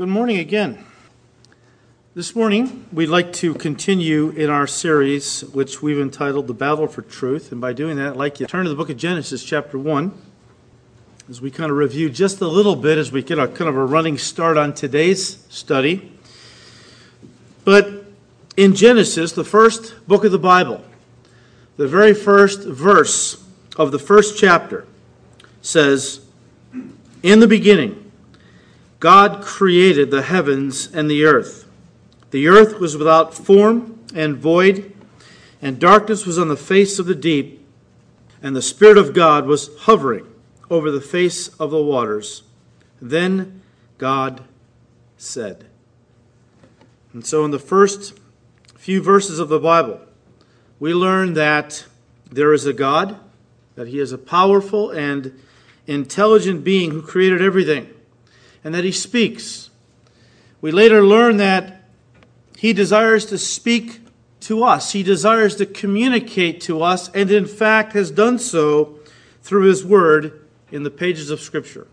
Good morning again. This morning, we'd like to continue in our series, which we've entitled The Battle for Truth. And by doing that, I'd like you to turn to the book of Genesis, chapter 1, as we kind of review just a little bit as we get a kind of a running start on today's study. But in Genesis, the first book of the Bible, the very first verse of the first chapter says, In the beginning, God created the heavens and the earth. The earth was without form and void, and darkness was on the face of the deep, and the Spirit of God was hovering over the face of the waters. Then God said. And so, in the first few verses of the Bible, we learn that there is a God, that He is a powerful and intelligent being who created everything and that he speaks. We later learn that he desires to speak to us, he desires to communicate to us, and in fact has done so through his word in the pages of Scripture.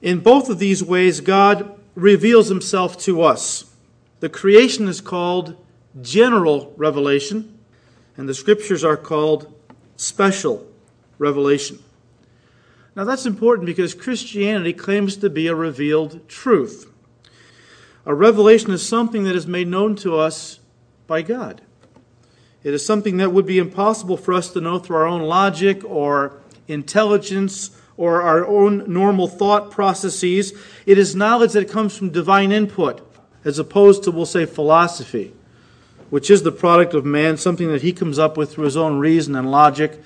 In both of these ways, God reveals himself to us. The creation is called general revelation, and the Scriptures are called special revelation. Now, that's important because Christianity claims to be a revealed truth. A revelation is something that is made known to us by God. It is something that would be impossible for us to know through our own logic or intelligence or our own normal thought processes. It is knowledge that comes from divine input, as opposed to, we'll say, philosophy, which is the product of man, something that he comes up with through his own reason and logic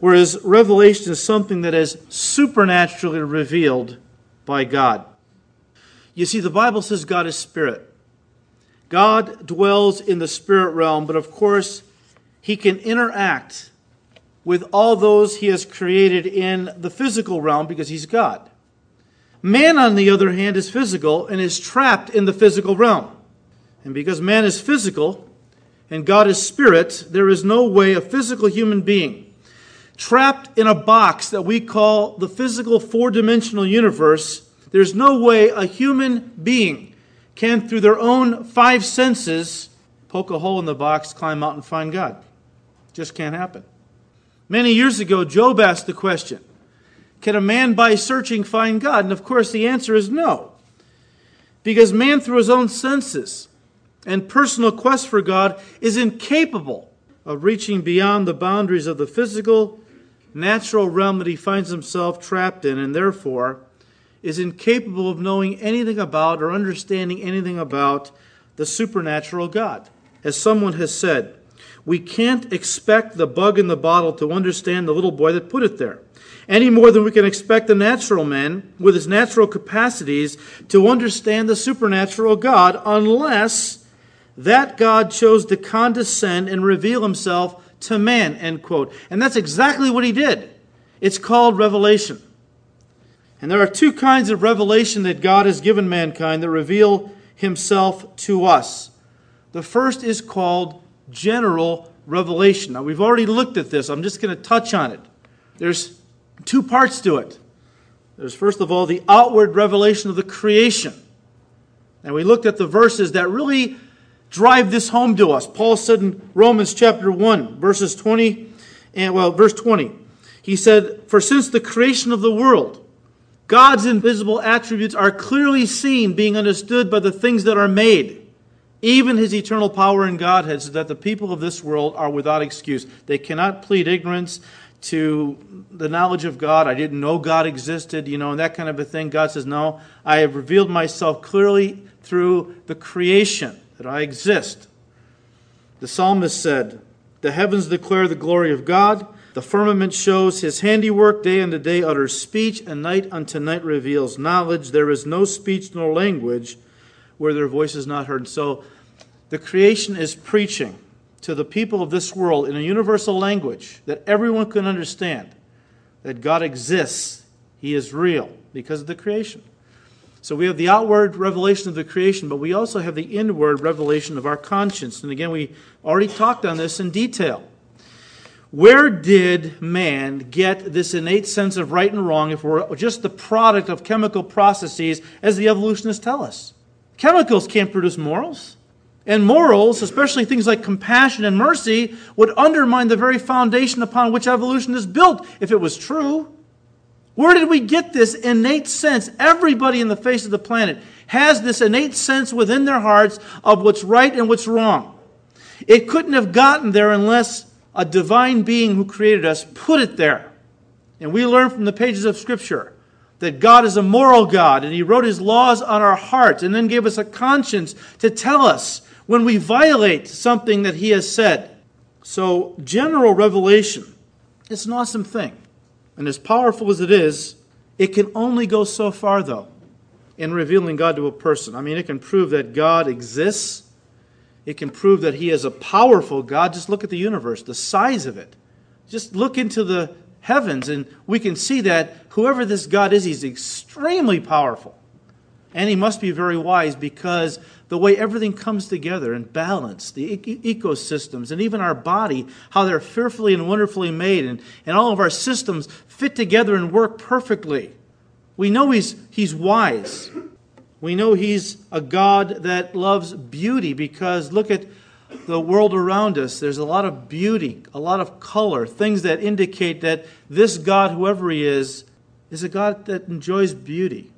whereas revelation is something that is supernaturally revealed by God. You see, the Bible says God is spirit. God dwells in the spirit realm, but of course, he can interact with all those he has created in the physical realm because he's God. Man, on the other hand, is physical and is trapped in the physical realm. And because man is physical and God is spirit, there is no way a physical human being trapped in a box that we call the physical four dimensional universe, there's no way a human being can, through their own five senses, poke a hole in the box, climb out, and find God. Just can't happen. Many years ago, Job asked the question Can a man by searching find God? And of course, the answer is no. Because man, through his own senses and personal quest for God, is incapable of reaching beyond the boundaries of the physical natural realm that he finds himself trapped in, and therefore is incapable of knowing anything about or understanding anything about the supernatural God. As someone has said, we can't expect the bug in the bottle to understand the little boy that put it there, any more than we can expect the natural man with his natural capacities to understand the supernatural God unless that God chose to condescend and reveal himself to man, end quote. And that's exactly what he did. It's called revelation. And there are two kinds of revelation that God has given mankind that reveal himself to us. The first is called general revelation. Now, we've already looked at this. I'm just going to touch on it. There's two parts to it. There's, first of all, the outward revelation of the creation. And we looked at the verses that really drive this home to us. Paul said in Romans chapter 1, verses 20, and well, verse 20, he said, For since the creation of the world, God's invisible attributes are clearly seen, being understood by the things that are made, even his eternal power and Godhead, so that the people of this world are without excuse. They cannot plead ignorance to the knowledge of God. I didn't know God existed, you know, and that kind of a thing. God says, No, I have revealed myself clearly through the creation that I exist. The psalmist said, The heavens declare the glory of God, the firmament shows his handiwork, day unto day utters speech, and night unto night reveals knowledge. There is no speech nor language where their voice is not heard. So the creation is preaching to the people of this world in a universal language that everyone can understand that God exists, He is real because of the creation. So we have the outward revelation of the creation, but we also have the inward revelation of our conscience. And again, we already talked on this in detail. Where did man get this innate sense of right and wrong if we're just the product of chemical processes, as the evolutionists tell us? Chemicals can't produce morals. And morals, especially things like compassion and mercy, would undermine the very foundation upon which evolution is built if it was true. Where did we get this innate sense? Everybody in the face of the planet has this innate sense within their hearts of what's right and what's wrong. It couldn't have gotten there unless a divine being who created us put it there. And we learn from the pages of Scripture that God is a moral God and He wrote His laws on our hearts and then gave us a conscience to tell us when we violate something that He has said. So, general revelation is an awesome thing. And as powerful as it is, it can only go so far, though, in revealing God to a person. I mean, it can prove that God exists it can prove that He is a powerful God. Just look at the universe, the size of it. Just look into the heavens, and we can see that whoever this God is, He's extremely powerful. And He must be very wise because the way everything comes together and balance, the ecosystems, and even our body, how they're fearfully and wonderfully made, and, and all of our systems fit together and work perfectly. We know He's, he's wise. We know He's a God that loves beauty because look at the world around us. There's a lot of beauty, a lot of color, things that indicate that this God, whoever He is, is a God that enjoys beauty.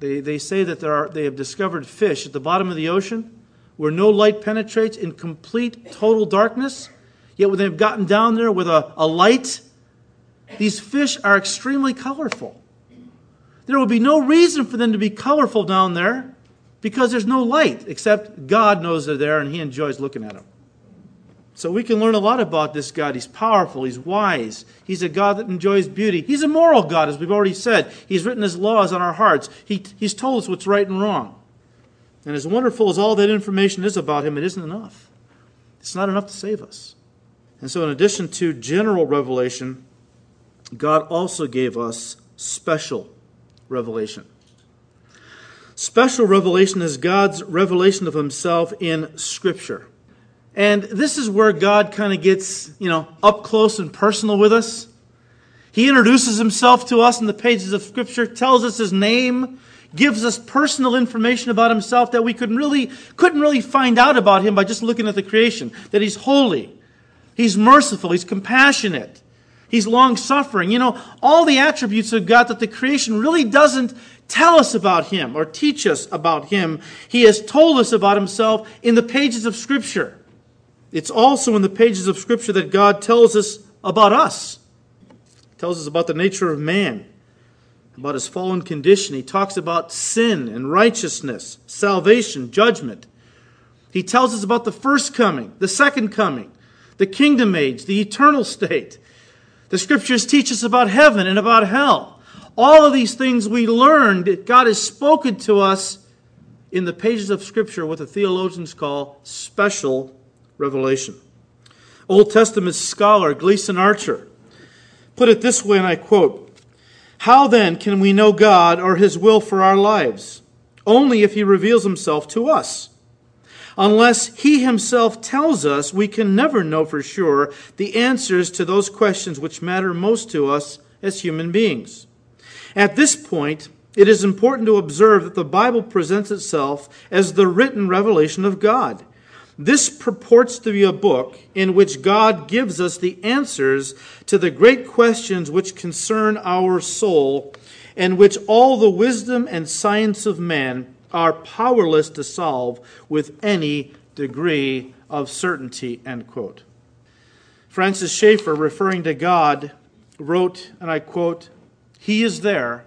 They, they say that there are, they have discovered fish at the bottom of the ocean where no light penetrates in complete, total darkness. Yet when they've gotten down there with a, a light, these fish are extremely colorful. There would be no reason for them to be colorful down there because there's no light, except God knows they're there and He enjoys looking at them. So we can learn a lot about this God. He's powerful, He's wise, He's a God that enjoys beauty. He's a moral God, as we've already said. He's written His laws on our hearts, he, He's told us what's right and wrong. And as wonderful as all that information is about Him, it isn't enough. It's not enough to save us. And so, in addition to general revelation, God also gave us special revelation. Special revelation is God's revelation of himself in Scripture. And this is where God kind of gets, you know, up close and personal with us. He introduces himself to us in the pages of Scripture, tells us his name, gives us personal information about himself that we couldn't really, couldn't really find out about him by just looking at the creation. That he's holy, he's merciful, he's compassionate, He's long suffering. You know, all the attributes of God that the creation really doesn't tell us about Him or teach us about Him. He has told us about Himself in the pages of Scripture. It's also in the pages of Scripture that God tells us about us. He tells us about the nature of man, about his fallen condition. He talks about sin and righteousness, salvation, judgment. He tells us about the first coming, the second coming, the kingdom age, the eternal state. The scriptures teach us about heaven and about hell. All of these things we learned, that God has spoken to us in the pages of scripture, what the theologians call special revelation. Old Testament scholar Gleason Archer put it this way, and I quote How then can we know God or his will for our lives? Only if he reveals himself to us. Unless He Himself tells us, we can never know for sure the answers to those questions which matter most to us as human beings. At this point, it is important to observe that the Bible presents itself as the written revelation of God. This purports to be a book in which God gives us the answers to the great questions which concern our soul and which all the wisdom and science of man are powerless to solve with any degree of certainty. End quote. Francis Schaeffer, referring to God, wrote, and I quote, He is there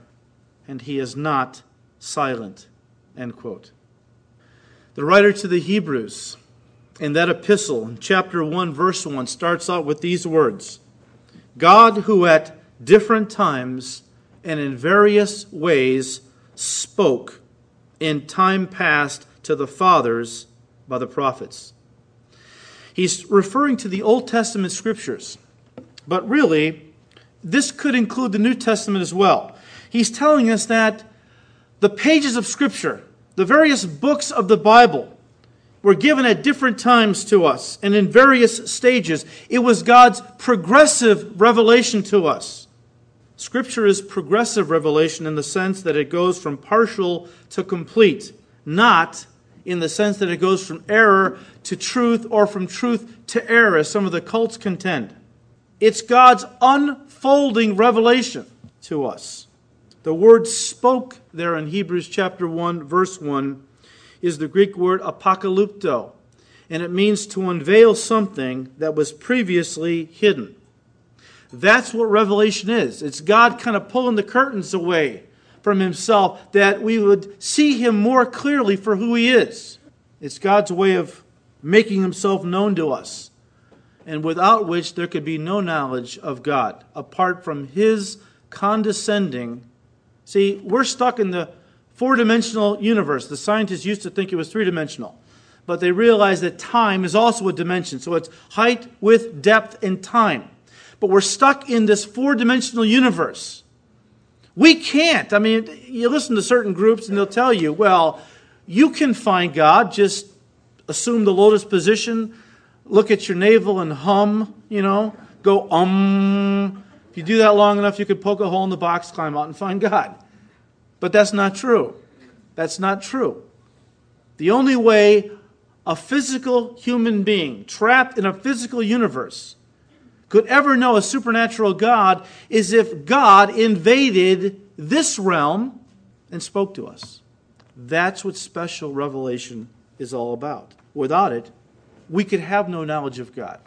and He is not silent. End quote. The writer to the Hebrews, in that epistle, in chapter 1, verse 1, starts out with these words God, who at different times and in various ways spoke in time past to the fathers by the prophets. He's referring to the Old Testament scriptures, but really, this could include the New Testament as well. He's telling us that the pages of Scripture, the various books of the Bible, were given at different times to us and in various stages. It was God's progressive revelation to us. Scripture is progressive revelation in the sense that it goes from partial to complete, not in the sense that it goes from error to truth or from truth to error, as some of the cults contend. It's God's unfolding revelation to us. The word spoke there in Hebrews chapter 1, verse 1, is the Greek word apocalypto, and it means to unveil something that was previously hidden. That's what revelation is. It's God kind of pulling the curtains away from himself that we would see him more clearly for who he is. It's God's way of making himself known to us, and without which there could be no knowledge of God apart from his condescending. See, we're stuck in the four dimensional universe. The scientists used to think it was three dimensional, but they realized that time is also a dimension. So it's height, width, depth, and time. But we're stuck in this four dimensional universe. We can't. I mean, you listen to certain groups and they'll tell you, well, you can find God, just assume the lotus position, look at your navel and hum, you know, go um. If you do that long enough, you could poke a hole in the box, climb out, and find God. But that's not true. That's not true. The only way a physical human being trapped in a physical universe could ever know a supernatural God is if God invaded this realm and spoke to us. That's what special revelation is all about. Without it, we could have no knowledge of God.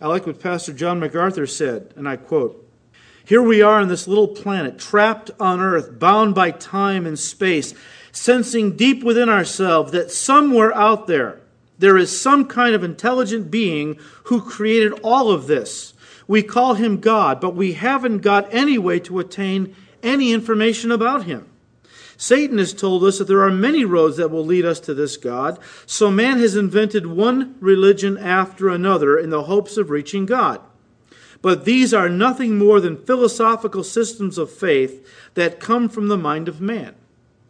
I like what Pastor John MacArthur said, and I quote Here we are on this little planet, trapped on earth, bound by time and space, sensing deep within ourselves that somewhere out there, there is some kind of intelligent being who created all of this. We call him God, but we haven't got any way to attain any information about him. Satan has told us that there are many roads that will lead us to this God, so man has invented one religion after another in the hopes of reaching God. But these are nothing more than philosophical systems of faith that come from the mind of man.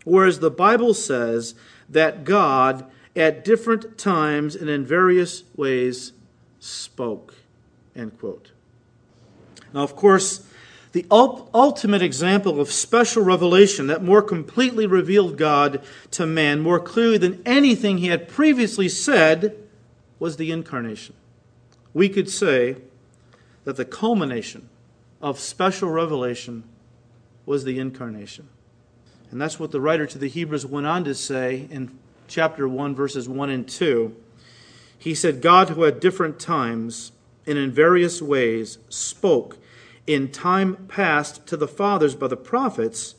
Whereas the Bible says that God at different times and in various ways spoke. End quote. Now, of course, the ultimate example of special revelation that more completely revealed God to man more clearly than anything he had previously said was the incarnation. We could say that the culmination of special revelation was the incarnation. And that's what the writer to the Hebrews went on to say in chapter 1, verses 1 and 2, he said, God, who at different times and in various ways spoke in time past to the fathers by the prophets,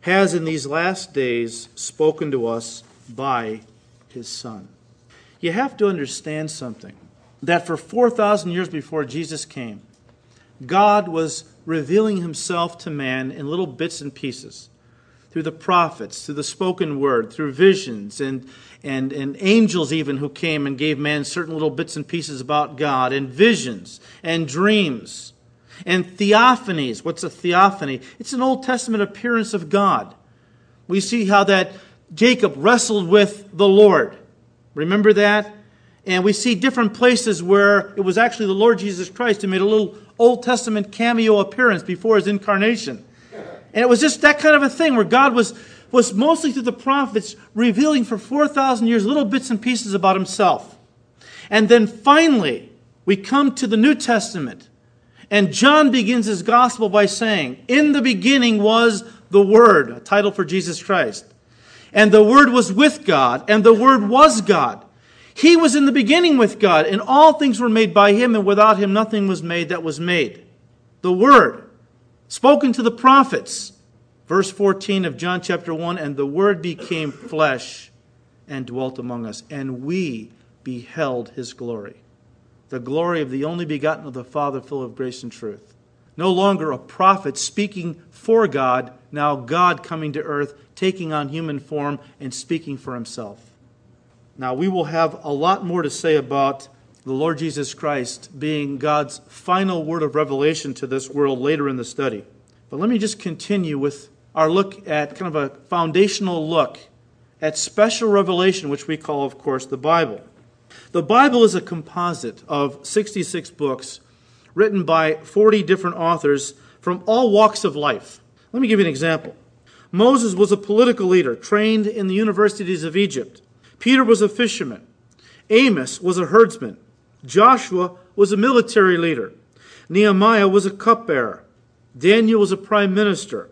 has in these last days spoken to us by his Son. You have to understand something that for 4,000 years before Jesus came, God was revealing himself to man in little bits and pieces through the prophets, through the spoken word, through visions, and, and, and angels even who came and gave man certain little bits and pieces about God, and visions, and dreams, and theophanies. What's a theophany? It's an Old Testament appearance of God. We see how that Jacob wrestled with the Lord. Remember that? And we see different places where it was actually the Lord Jesus Christ who made a little Old Testament cameo appearance before his incarnation. And it was just that kind of a thing where God was, was mostly through the prophets revealing for 4,000 years little bits and pieces about himself. And then finally, we come to the New Testament. And John begins his gospel by saying, In the beginning was the Word, a title for Jesus Christ. And the Word was with God, and the Word was God. He was in the beginning with God, and all things were made by Him, and without Him nothing was made that was made. The Word spoken to the prophets. Verse 14 of John chapter 1 And the Word became flesh and dwelt among us, and we beheld his glory. The glory of the only begotten of the Father, full of grace and truth. No longer a prophet speaking for God, now God coming to earth, taking on human form, and speaking for himself. Now, we will have a lot more to say about the Lord Jesus Christ being God's final word of revelation to this world later in the study. But let me just continue with our look at kind of a foundational look at special revelation, which we call, of course, the Bible. The Bible is a composite of 66 books written by 40 different authors from all walks of life. Let me give you an example. Moses was a political leader trained in the universities of Egypt. Peter was a fisherman. Amos was a herdsman. Joshua was a military leader. Nehemiah was a cupbearer. Daniel was a prime minister.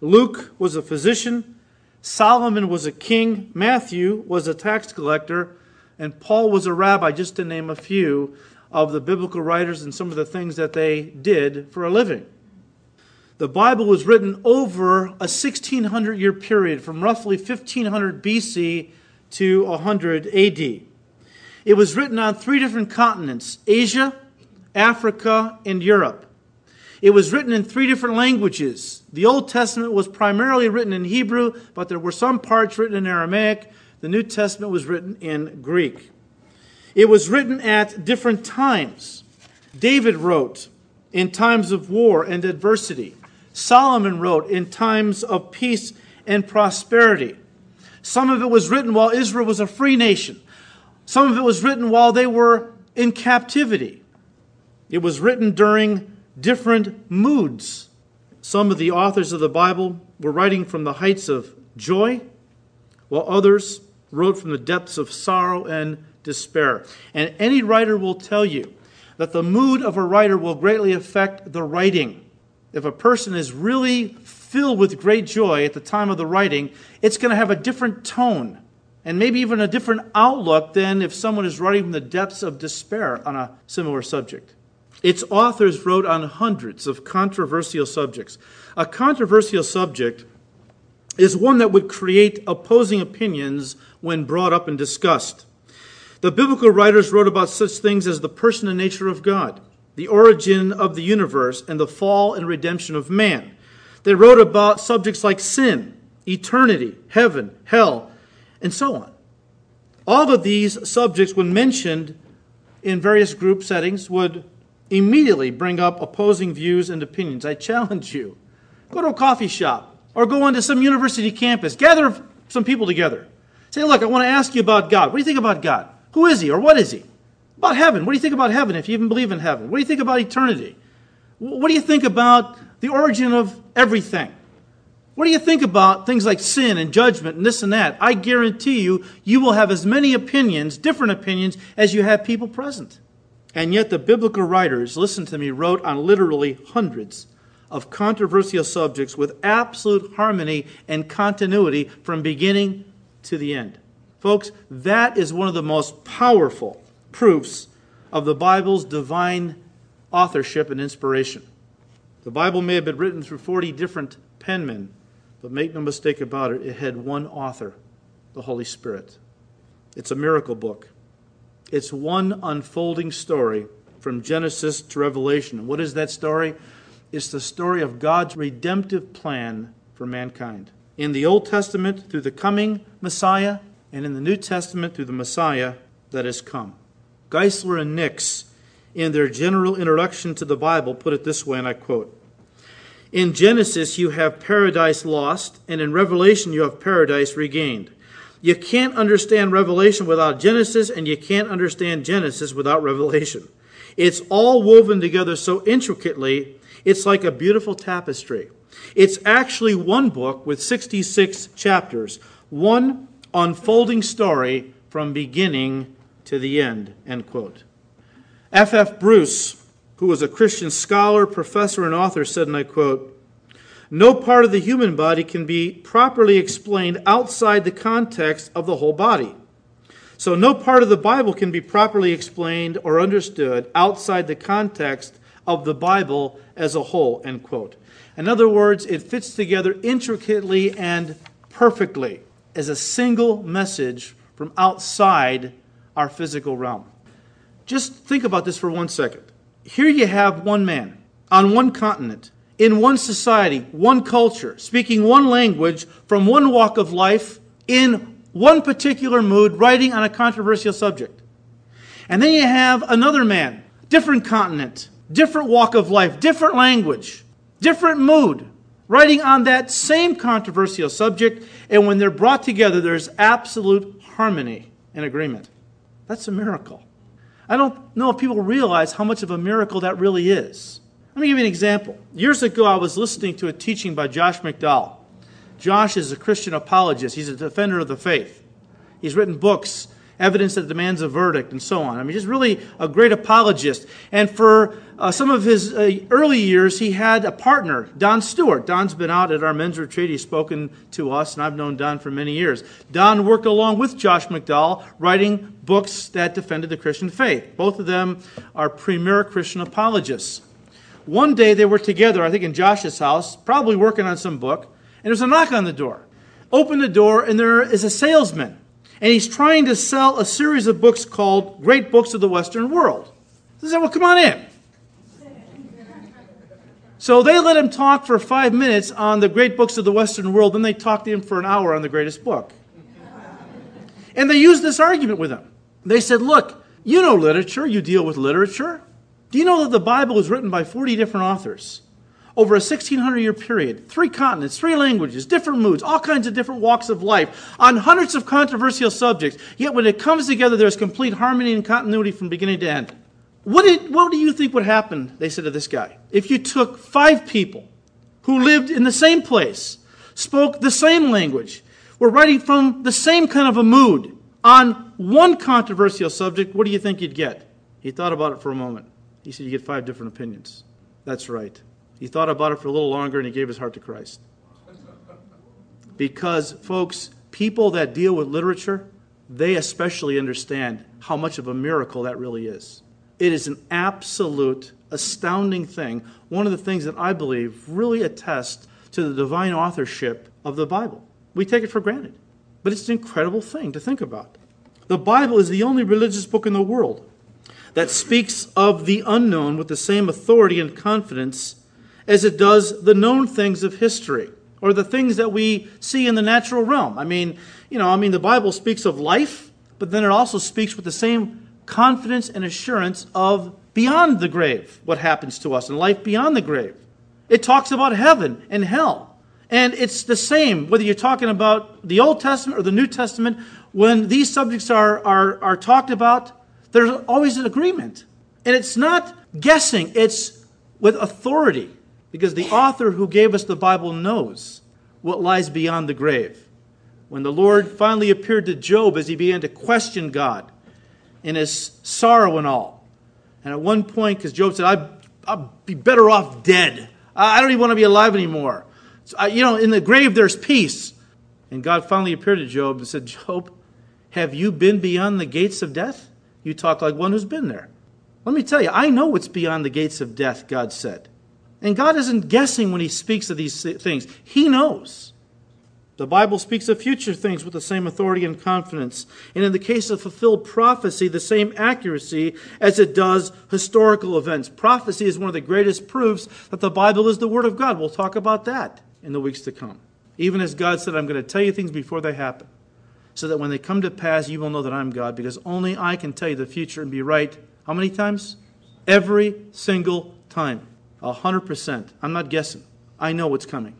Luke was a physician. Solomon was a king. Matthew was a tax collector. And Paul was a rabbi, just to name a few of the biblical writers and some of the things that they did for a living. The Bible was written over a 1600 year period from roughly 1500 BC to 100 AD. It was written on three different continents Asia, Africa, and Europe. It was written in three different languages. The Old Testament was primarily written in Hebrew, but there were some parts written in Aramaic. The New Testament was written in Greek. It was written at different times. David wrote in times of war and adversity. Solomon wrote in times of peace and prosperity. Some of it was written while Israel was a free nation. Some of it was written while they were in captivity. It was written during different moods. Some of the authors of the Bible were writing from the heights of joy, while others wrote from the depths of sorrow and despair. And any writer will tell you that the mood of a writer will greatly affect the writing. If a person is really filled with great joy at the time of the writing, it's going to have a different tone and maybe even a different outlook than if someone is writing from the depths of despair on a similar subject. Its authors wrote on hundreds of controversial subjects. A controversial subject is one that would create opposing opinions when brought up and discussed. The biblical writers wrote about such things as the person and nature of God, the origin of the universe, and the fall and redemption of man. They wrote about subjects like sin, eternity, heaven, hell, and so on. All of these subjects, when mentioned in various group settings, would immediately bring up opposing views and opinions. I challenge you go to a coffee shop or go onto some university campus, gather some people together. Say, look, I want to ask you about God. What do you think about God? Who is he or what is he? About heaven. What do you think about heaven if you even believe in heaven? What do you think about eternity? What do you think about the origin of everything? What do you think about things like sin and judgment and this and that? I guarantee you, you will have as many opinions, different opinions, as you have people present. And yet, the biblical writers, listen to me, wrote on literally hundreds of controversial subjects with absolute harmony and continuity from beginning to the end. Folks, that is one of the most powerful proofs of the Bible's divine authorship and inspiration. The Bible may have been written through 40 different penmen, but make no mistake about it, it had one author, the Holy Spirit. It's a miracle book. It's one unfolding story from Genesis to Revelation. What is that story? It's the story of God's redemptive plan for mankind. In the Old Testament, through the coming Messiah, and in the New Testament through the Messiah that has come. Geisler and Nix, in their general introduction to the Bible, put it this way, and I quote In Genesis, you have paradise lost, and in Revelation, you have paradise regained. You can't understand Revelation without Genesis, and you can't understand Genesis without Revelation. It's all woven together so intricately, it's like a beautiful tapestry. It's actually one book with 66 chapters, one unfolding story from beginning to the end. End quote. F. F. Bruce, who was a Christian scholar, professor, and author, said, and I quote, No part of the human body can be properly explained outside the context of the whole body. So, no part of the Bible can be properly explained or understood outside the context of the Bible as a whole. End quote. In other words, it fits together intricately and perfectly as a single message from outside our physical realm. Just think about this for one second. Here you have one man on one continent, in one society, one culture, speaking one language from one walk of life, in one particular mood, writing on a controversial subject. And then you have another man, different continent, different walk of life, different language, different mood, writing on that same controversial subject, and when they're brought together, there's absolute harmony and agreement. That's a miracle. I don't know if people realize how much of a miracle that really is. Let me give you an example. Years ago, I was listening to a teaching by Josh McDowell. Josh is a Christian apologist, he's a defender of the faith. He's written books, Evidence That Demands a Verdict, and so on. I mean, he's really a great apologist. And for uh, some of his uh, early years, he had a partner, Don Stewart. Don's been out at our men's retreat. He's spoken to us, and I've known Don for many years. Don worked along with Josh McDowell, writing books that defended the Christian faith. Both of them are premier Christian apologists. One day they were together, I think in Josh's house, probably working on some book, and there's a knock on the door. Open the door, and there is a salesman, and he's trying to sell a series of books called Great Books of the Western World. He said, Well, come on in. So they let him talk for five minutes on the great books of the Western world, then they talked to him for an hour on the greatest book. And they used this argument with him. They said, Look, you know literature, you deal with literature. Do you know that the Bible was written by 40 different authors over a 1600 year period? Three continents, three languages, different moods, all kinds of different walks of life, on hundreds of controversial subjects. Yet when it comes together, there's complete harmony and continuity from beginning to end. What, did, what do you think would happen, they said to this guy, if you took five people who lived in the same place, spoke the same language, were writing from the same kind of a mood on one controversial subject? What do you think you'd get? He thought about it for a moment. He said, You get five different opinions. That's right. He thought about it for a little longer and he gave his heart to Christ. Because, folks, people that deal with literature, they especially understand how much of a miracle that really is. It is an absolute, astounding thing. One of the things that I believe really attests to the divine authorship of the Bible. We take it for granted. But it's an incredible thing to think about. The Bible is the only religious book in the world that speaks of the unknown with the same authority and confidence as it does the known things of history or the things that we see in the natural realm. I mean, you know, I mean, the Bible speaks of life, but then it also speaks with the same confidence and assurance of beyond the grave, what happens to us, and life beyond the grave. It talks about heaven and hell. And it's the same whether you're talking about the Old Testament or the New Testament. When these subjects are, are, are talked about, there's always an agreement. And it's not guessing, it's with authority. Because the author who gave us the Bible knows what lies beyond the grave. When the Lord finally appeared to Job as he began to question God in his sorrow and all. And at one point, because Job said, I'd, I'd, be better off dead. I don't even want to be alive anymore. So, I, you know, in the grave, there's peace. And God finally appeared to Job and said, Job, have you been beyond the gates of death? You talk like one who's been there. Let me tell you, I know what's beyond the gates of death, God said. And God isn't guessing when He speaks of these things, He knows. The Bible speaks of future things with the same authority and confidence, and in the case of fulfilled prophecy, the same accuracy as it does historical events. Prophecy is one of the greatest proofs that the Bible is the Word of God. We'll talk about that in the weeks to come. Even as God said, I'm going to tell you things before they happen so that when they come to pass, you will know that I'm God, because only I can tell you the future and be right. How many times? Every single time. A hundred percent. I'm not guessing. I know what's coming.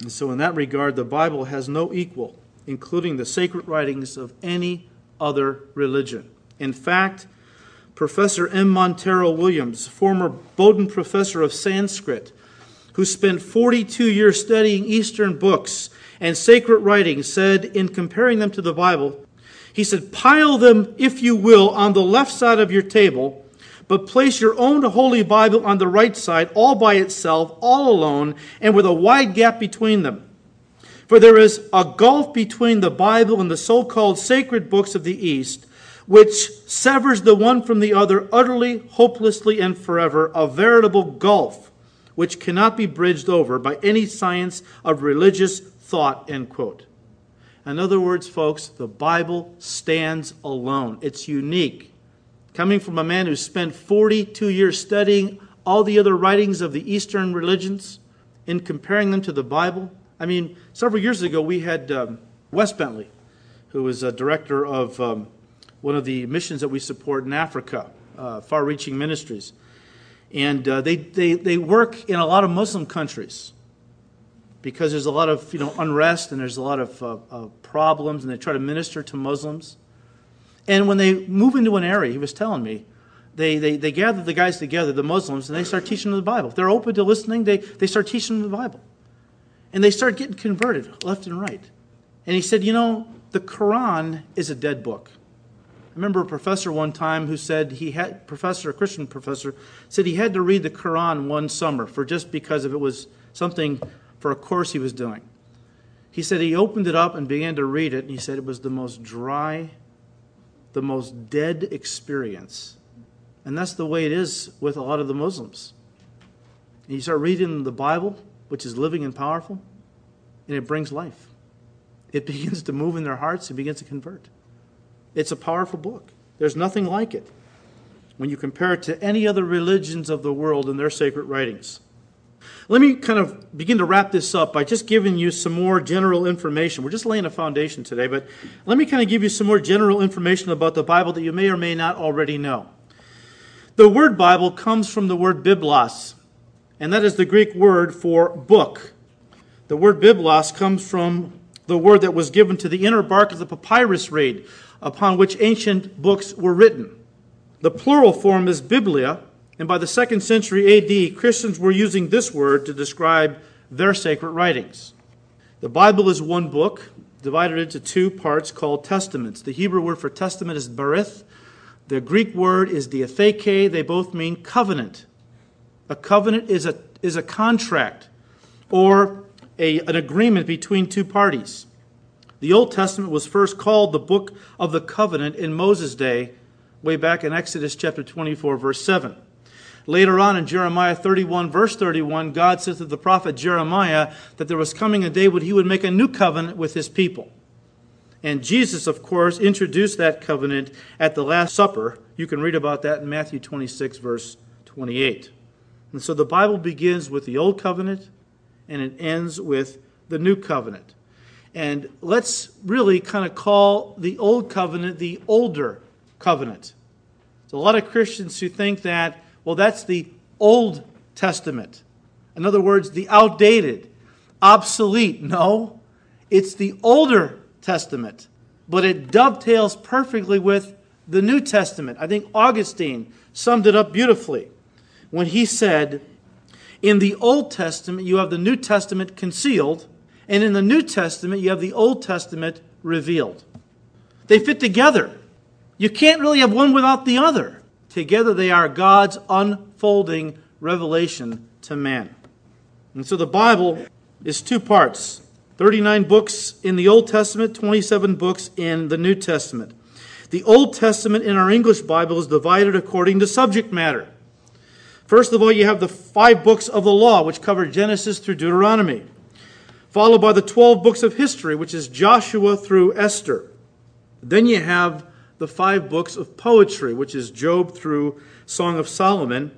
And so, in that regard, the Bible has no equal, including the sacred writings of any other religion. In fact, Professor M. Montero Williams, former Boden professor of Sanskrit, who spent 42 years studying Eastern books and sacred writings said in comparing them to the Bible, he said, pile them, if you will, on the left side of your table, but place your own holy Bible on the right side, all by itself, all alone, and with a wide gap between them. For there is a gulf between the Bible and the so called sacred books of the East, which severs the one from the other utterly, hopelessly, and forever, a veritable gulf which cannot be bridged over by any science of religious thought, end quote. In other words, folks, the Bible stands alone. It's unique. Coming from a man who spent 42 years studying all the other writings of the Eastern religions and comparing them to the Bible. I mean, several years ago, we had um, Wes Bentley, who was a director of um, one of the missions that we support in Africa, uh, far reaching ministries. And uh, they, they, they work in a lot of Muslim countries because there's a lot of you know unrest and there's a lot of uh, uh, problems, and they try to minister to Muslims. And when they move into an area, he was telling me, they, they, they gather the guys together, the Muslims, and they start teaching them the Bible. If they're open to listening, they, they start teaching them the Bible. And they start getting converted left and right. And he said, You know, the Quran is a dead book. I remember a professor one time who said he had, professor, a Christian professor, said he had to read the Quran one summer for just because if it was something for a course he was doing. He said he opened it up and began to read it, and he said it was the most dry, the most dead experience. And that's the way it is with a lot of the Muslims. And you start reading the Bible, which is living and powerful, and it brings life. It begins to move in their hearts and begins to convert. It's a powerful book. There's nothing like it when you compare it to any other religions of the world and their sacred writings. Let me kind of begin to wrap this up by just giving you some more general information. We're just laying a foundation today, but let me kind of give you some more general information about the Bible that you may or may not already know. The word Bible comes from the word biblos, and that is the Greek word for book. The word biblos comes from the word that was given to the inner bark of the papyrus reed upon which ancient books were written. The plural form is biblia, and by the second century AD, Christians were using this word to describe their sacred writings. The Bible is one book divided into two parts called testaments. The Hebrew word for testament is berith. The Greek word is diatheke. They both mean covenant. A covenant is a, is a contract or a, an agreement between two parties. The Old Testament was first called the book of the covenant in Moses' day, way back in Exodus chapter 24, verse 7. Later on in Jeremiah 31, verse 31, God says to the prophet Jeremiah that there was coming a day when he would make a new covenant with his people. And Jesus, of course, introduced that covenant at the Last Supper. You can read about that in Matthew 26, verse 28. And so the Bible begins with the Old Covenant and it ends with the New Covenant. And let's really kind of call the Old Covenant the older covenant. There's a lot of Christians who think that well, that's the Old Testament. In other words, the outdated, obsolete. No, it's the older Testament, but it dovetails perfectly with the New Testament. I think Augustine summed it up beautifully when he said, In the Old Testament, you have the New Testament concealed, and in the New Testament, you have the Old Testament revealed. They fit together. You can't really have one without the other. Together they are God's unfolding revelation to man. And so the Bible is two parts 39 books in the Old Testament, 27 books in the New Testament. The Old Testament in our English Bible is divided according to subject matter. First of all, you have the five books of the law, which cover Genesis through Deuteronomy, followed by the 12 books of history, which is Joshua through Esther. Then you have the five books of poetry, which is Job through Song of Solomon.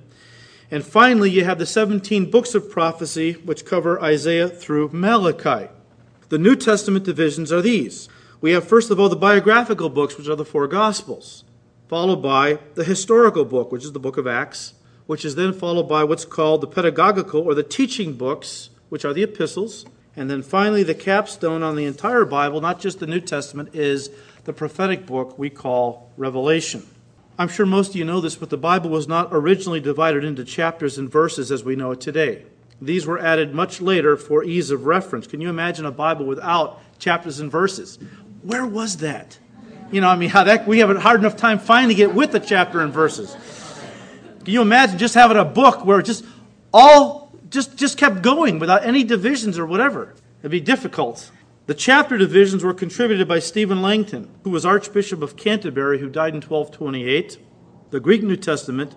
And finally, you have the 17 books of prophecy, which cover Isaiah through Malachi. The New Testament divisions are these. We have, first of all, the biographical books, which are the four Gospels, followed by the historical book, which is the book of Acts, which is then followed by what's called the pedagogical or the teaching books, which are the epistles. And then finally, the capstone on the entire Bible, not just the New Testament, is the prophetic book we call Revelation. I'm sure most of you know this, but the Bible was not originally divided into chapters and verses as we know it today. These were added much later for ease of reference. Can you imagine a Bible without chapters and verses? Where was that? You know, I mean, how that we have a hard enough time finding it with the chapter and verses. Can you imagine just having a book where just all just just kept going without any divisions or whatever? It'd be difficult. The chapter divisions were contributed by Stephen Langton, who was Archbishop of Canterbury, who died in 1228. The Greek New Testament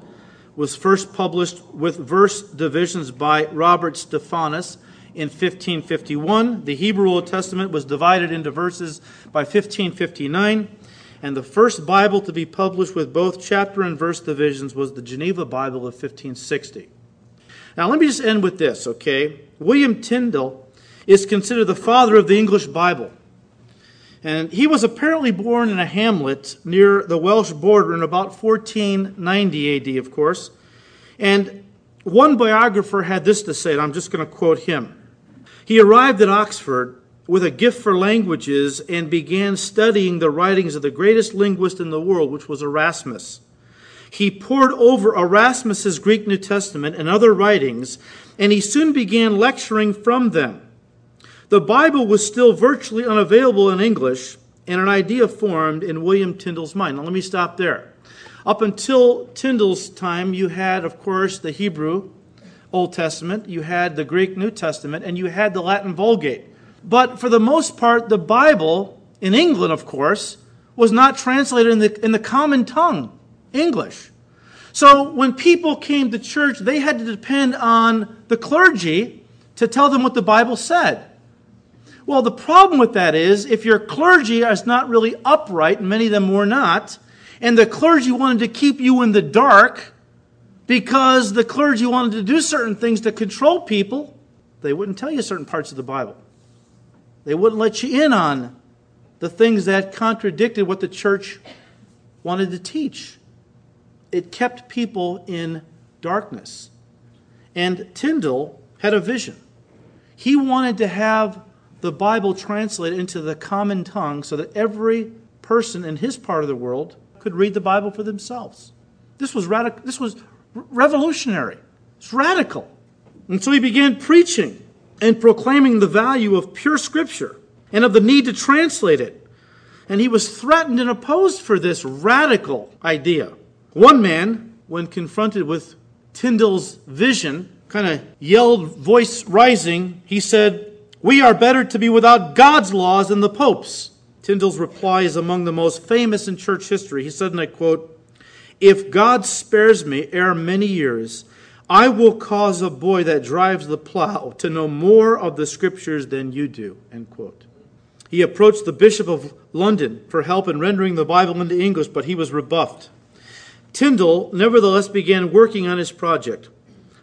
was first published with verse divisions by Robert Stephanus in 1551. The Hebrew Old Testament was divided into verses by 1559. And the first Bible to be published with both chapter and verse divisions was the Geneva Bible of 1560. Now, let me just end with this, okay? William Tyndale is considered the father of the English Bible. And he was apparently born in a hamlet near the Welsh border in about 1490 AD, of course. And one biographer had this to say, and I'm just going to quote him. He arrived at Oxford with a gift for languages and began studying the writings of the greatest linguist in the world, which was Erasmus. He pored over Erasmus's Greek New Testament and other writings, and he soon began lecturing from them. The Bible was still virtually unavailable in English, and an idea formed in William Tyndale's mind. Now, let me stop there. Up until Tyndale's time, you had, of course, the Hebrew Old Testament, you had the Greek New Testament, and you had the Latin Vulgate. But for the most part, the Bible, in England, of course, was not translated in the, in the common tongue, English. So when people came to church, they had to depend on the clergy to tell them what the Bible said. Well, the problem with that is if your clergy is not really upright, and many of them were not, and the clergy wanted to keep you in the dark because the clergy wanted to do certain things to control people, they wouldn't tell you certain parts of the Bible. They wouldn't let you in on the things that contradicted what the church wanted to teach. It kept people in darkness. And Tyndale had a vision. He wanted to have the Bible translated into the common tongue so that every person in his part of the world could read the Bible for themselves. This was radical. This was revolutionary. It's radical. And so he began preaching and proclaiming the value of pure scripture and of the need to translate it. And he was threatened and opposed for this radical idea. One man, when confronted with Tyndale's vision, kind of yelled, voice rising, he said, we are better to be without God's laws than the Pope's. Tyndale's reply is among the most famous in church history. He said, and I quote, If God spares me ere many years, I will cause a boy that drives the plow to know more of the scriptures than you do. End quote. He approached the Bishop of London for help in rendering the Bible into English, but he was rebuffed. Tyndale nevertheless began working on his project.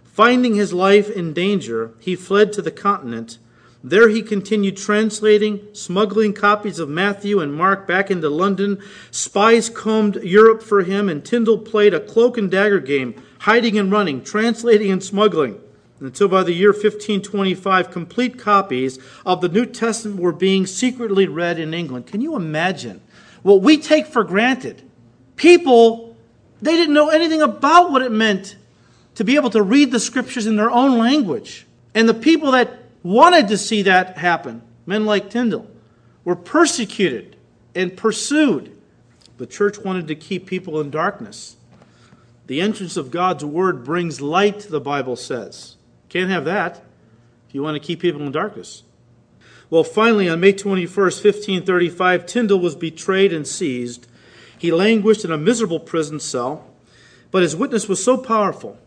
Finding his life in danger, he fled to the continent there he continued translating, smuggling copies of Matthew and Mark back into London. Spies combed Europe for him, and Tyndale played a cloak and dagger game, hiding and running, translating and smuggling. Until by the year 1525, complete copies of the New Testament were being secretly read in England. Can you imagine what we take for granted? People, they didn't know anything about what it meant to be able to read the scriptures in their own language. And the people that wanted to see that happen. Men like Tyndale were persecuted and pursued. The church wanted to keep people in darkness. The entrance of God's word brings light, the Bible says. Can't have that if you want to keep people in darkness. Well, finally, on May 21st, 1535, Tyndale was betrayed and seized. He languished in a miserable prison cell, but his witness was so powerful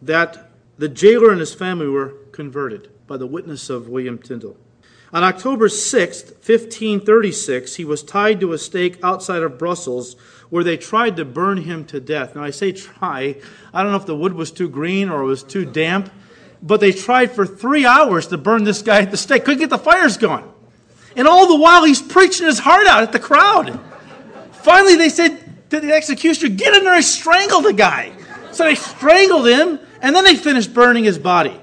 that the jailer and his family were converted by the witness of William Tyndale. On October 6, 1536, he was tied to a stake outside of Brussels where they tried to burn him to death. Now, I say try. I don't know if the wood was too green or it was too damp, but they tried for three hours to burn this guy at the stake. Couldn't get the fires going. And all the while, he's preaching his heart out at the crowd. Finally, they said to the executioner, Get in there and strangle the guy. So they strangled him, and then they finished burning his body.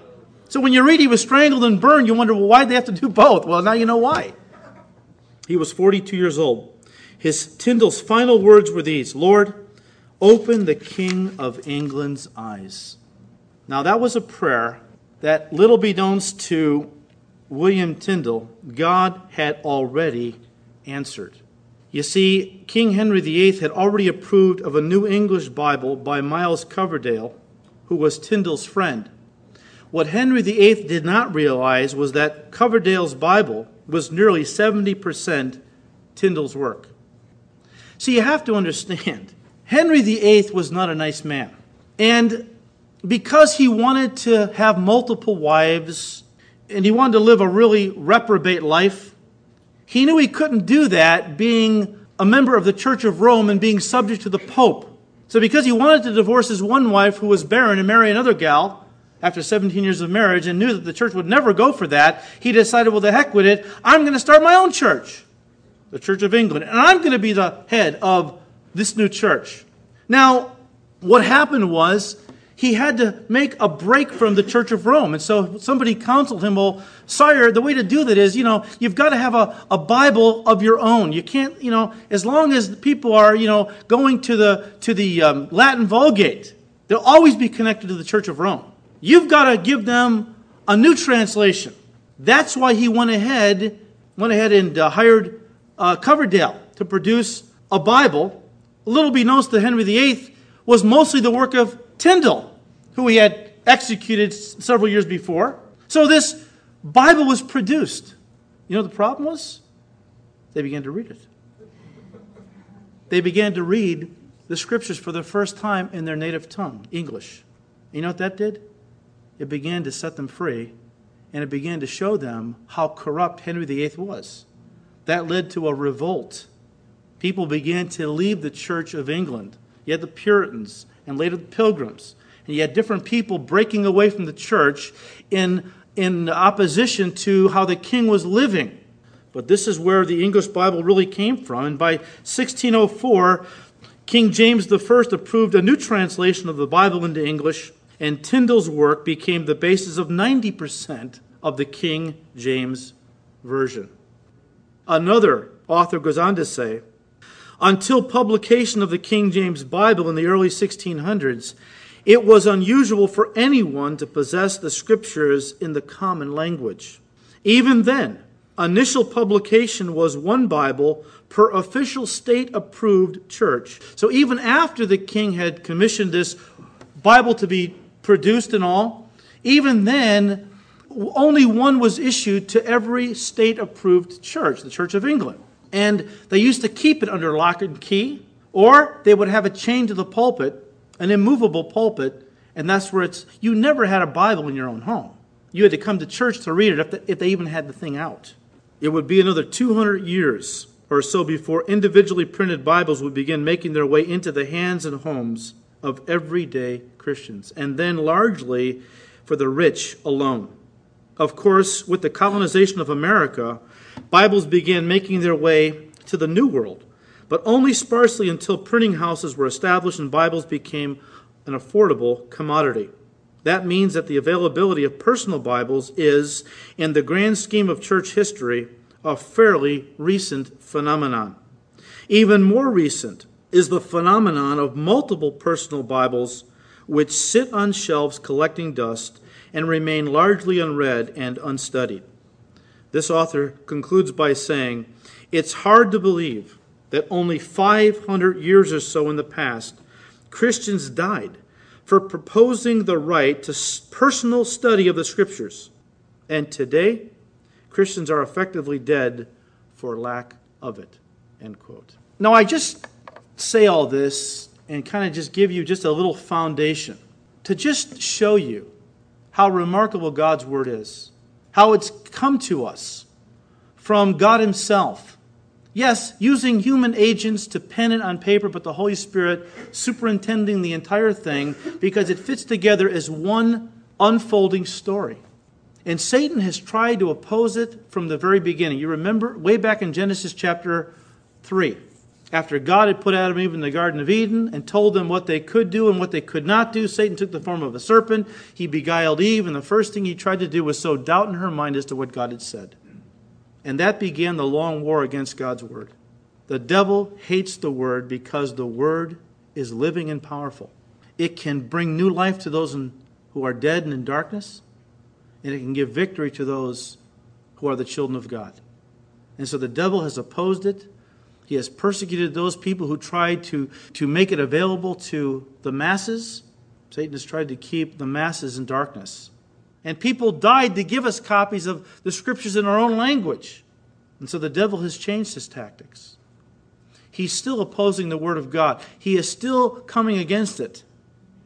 So when you read he was strangled and burned, you wonder, well, why did they have to do both? Well, now you know why. He was 42 years old. His Tyndale's final words were these Lord, open the King of England's eyes. Now, that was a prayer that, little beknownst to William Tyndale, God had already answered. You see, King Henry VIII had already approved of a New English Bible by Miles Coverdale, who was Tyndale's friend. What Henry VIII did not realize was that Coverdale's Bible was nearly 70% Tyndale's work. See, you have to understand, Henry VIII was not a nice man. And because he wanted to have multiple wives and he wanted to live a really reprobate life, he knew he couldn't do that being a member of the Church of Rome and being subject to the Pope. So, because he wanted to divorce his one wife who was barren and marry another gal, after 17 years of marriage and knew that the church would never go for that, he decided, well, the heck with it. I'm going to start my own church, the Church of England, and I'm going to be the head of this new church. Now, what happened was he had to make a break from the Church of Rome. And so somebody counseled him, well, sire, the way to do that is, you know, you've got to have a, a Bible of your own. You can't, you know, as long as people are, you know, going to the, to the um, Latin Vulgate, they'll always be connected to the Church of Rome. You've got to give them a new translation. That's why he went ahead, went ahead and uh, hired uh, Coverdale to produce a Bible. Little be beknownst to Henry VIII was mostly the work of Tyndale, who he had executed several years before. So this Bible was produced. You know the problem was? They began to read it. They began to read the scriptures for the first time in their native tongue, English. You know what that did? It began to set them free, and it began to show them how corrupt Henry VIII was. That led to a revolt. People began to leave the Church of England. You had the Puritans, and later the Pilgrims. And you had different people breaking away from the church in, in opposition to how the king was living. But this is where the English Bible really came from. And by 1604, King James I approved a new translation of the Bible into English, and Tyndale's work became the basis of 90% of the King James Version. Another author goes on to say until publication of the King James Bible in the early 1600s, it was unusual for anyone to possess the scriptures in the common language. Even then, initial publication was one Bible per official state approved church. So even after the king had commissioned this Bible to be produced and all, even then, only one was issued to every state approved church, the Church of England. And they used to keep it under lock and key, or they would have a chain to the pulpit, an immovable pulpit, and that's where it's. You never had a Bible in your own home. You had to come to church to read it if, the, if they even had the thing out. It would be another 200 years or so before individually printed Bibles would begin making their way into the hands and homes of everyday Christians, and then largely for the rich alone. Of course, with the colonization of America, Bibles began making their way to the New World, but only sparsely until printing houses were established and Bibles became an affordable commodity. That means that the availability of personal Bibles is, in the grand scheme of church history, a fairly recent phenomenon. Even more recent is the phenomenon of multiple personal Bibles which sit on shelves collecting dust and remain largely unread and unstudied. This author concludes by saying, It's hard to believe that only 500 years or so in the past, Christians died for proposing the right to personal study of the Scriptures. And today, Christians are effectively dead for lack of it. End quote. Now, I just say all this and kind of just give you just a little foundation to just show you how remarkable God's Word is how it's come to us from God Himself. Yes, using human agents to pen it on paper, but the Holy Spirit superintending the entire thing because it fits together as one unfolding story. And Satan has tried to oppose it from the very beginning. You remember way back in Genesis chapter 3 after God had put Adam and Eve in the Garden of Eden and told them what they could do and what they could not do, Satan took the form of a serpent. He beguiled Eve, and the first thing he tried to do was sow doubt in her mind as to what God had said. And that began the long war against God's word. The devil hates the word because the word is living and powerful. It can bring new life to those in, who are dead and in darkness, and it can give victory to those who are the children of God. And so the devil has opposed it. He has persecuted those people who tried to, to make it available to the masses. Satan has tried to keep the masses in darkness. And people died to give us copies of the scriptures in our own language. And so the devil has changed his tactics. He's still opposing the Word of God, he is still coming against it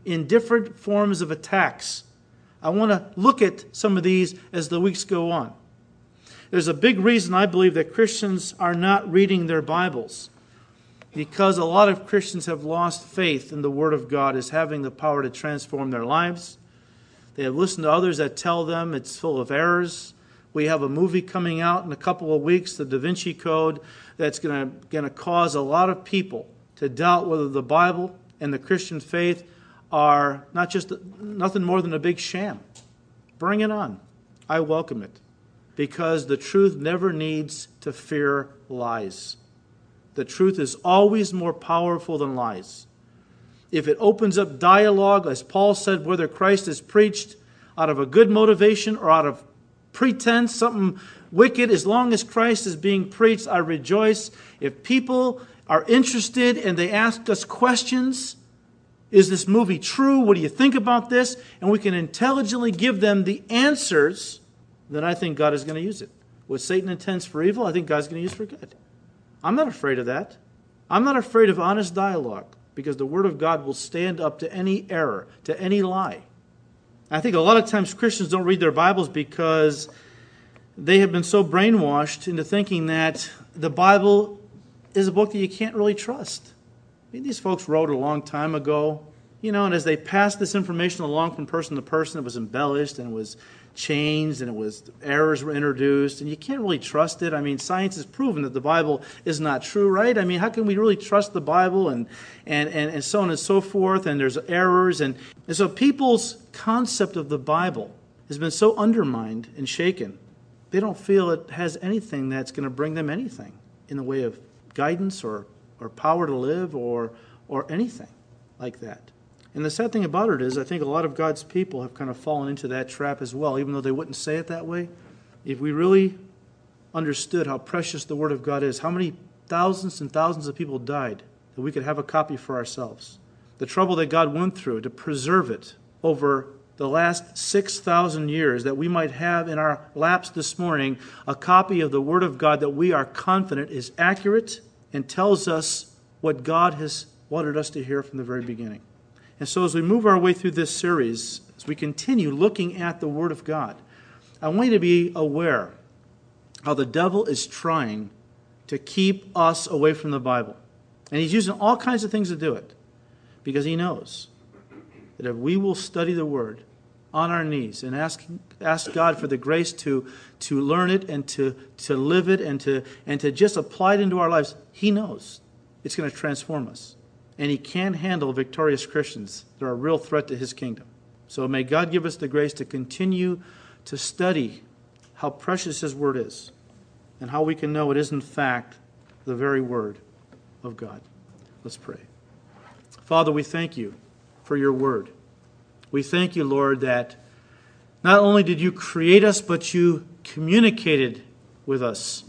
in different forms of attacks. I want to look at some of these as the weeks go on. There's a big reason I believe that Christians are not reading their Bibles because a lot of Christians have lost faith in the Word of God as having the power to transform their lives. They have listened to others that tell them it's full of errors. We have a movie coming out in a couple of weeks, The Da Vinci Code, that's going to cause a lot of people to doubt whether the Bible and the Christian faith are not just nothing more than a big sham. Bring it on. I welcome it because the truth never needs to fear lies. The truth is always more powerful than lies. If it opens up dialogue, as Paul said, whether Christ is preached out of a good motivation or out of pretense, something wicked, as long as Christ is being preached, I rejoice. If people are interested and they ask us questions, is this movie true? What do you think about this? And we can intelligently give them the answers, then I think God is going to use it. What Satan intends for evil, I think God's going to use for good. I'm not afraid of that. I'm not afraid of honest dialogue because the Word of God will stand up to any error, to any lie. I think a lot of times Christians don't read their Bibles because they have been so brainwashed into thinking that the Bible is a book that you can't really trust. I mean, these folks wrote a long time ago, you know, and as they passed this information along from person to person, it was embellished and was changed and it was errors were introduced and you can't really trust it. I mean science has proven that the bible is not true right? I mean how can we really trust the bible and and and, and so on and so forth? And there's errors and, and so people's concept of the bible has been so undermined and shaken. They don't feel it has anything that's going to bring them anything in the way of guidance or or power to live or or anything like that and the sad thing about it is, I think a lot of God's people have kind of fallen into that trap as well, even though they wouldn't say it that way. If we really understood how precious the Word of God is, how many thousands and thousands of people died that we could have a copy for ourselves, the trouble that God went through to preserve it over the last 6,000 years, that we might have in our laps this morning a copy of the Word of God that we are confident is accurate and tells us what God has wanted us to hear from the very beginning. And so, as we move our way through this series, as we continue looking at the Word of God, I want you to be aware how the devil is trying to keep us away from the Bible. And he's using all kinds of things to do it because he knows that if we will study the Word on our knees and ask, ask God for the grace to, to learn it and to, to live it and to, and to just apply it into our lives, he knows it's going to transform us and he can handle victorious Christians. They're a real threat to his kingdom. So may God give us the grace to continue to study how precious his word is and how we can know it is, in fact, the very word of God. Let's pray. Father, we thank you for your word. We thank you, Lord, that not only did you create us, but you communicated with us.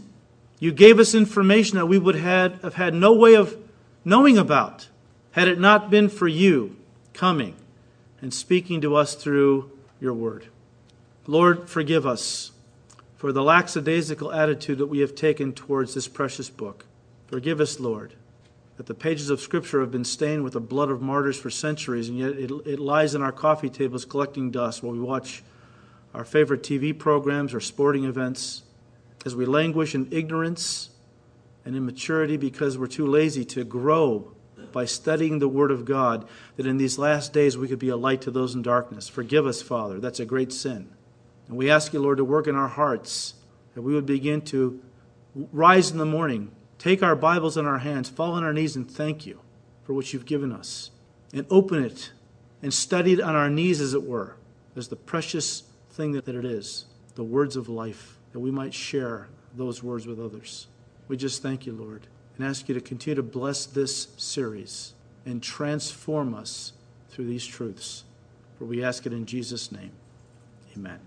You gave us information that we would have had no way of knowing about had it not been for you coming and speaking to us through your word. Lord, forgive us for the lackadaisical attitude that we have taken towards this precious book. Forgive us, Lord, that the pages of Scripture have been stained with the blood of martyrs for centuries, and yet it, it lies in our coffee tables collecting dust while we watch our favorite TV programs or sporting events, as we languish in ignorance and immaturity because we're too lazy to grow by studying the Word of God, that in these last days we could be a light to those in darkness. Forgive us, Father. That's a great sin. And we ask you, Lord, to work in our hearts, that we would begin to rise in the morning, take our Bibles in our hands, fall on our knees, and thank you for what you've given us, and open it and study it on our knees, as it were, as the precious thing that it is the words of life, that we might share those words with others. We just thank you, Lord and ask you to continue to bless this series and transform us through these truths. For we ask it in Jesus' name. Amen.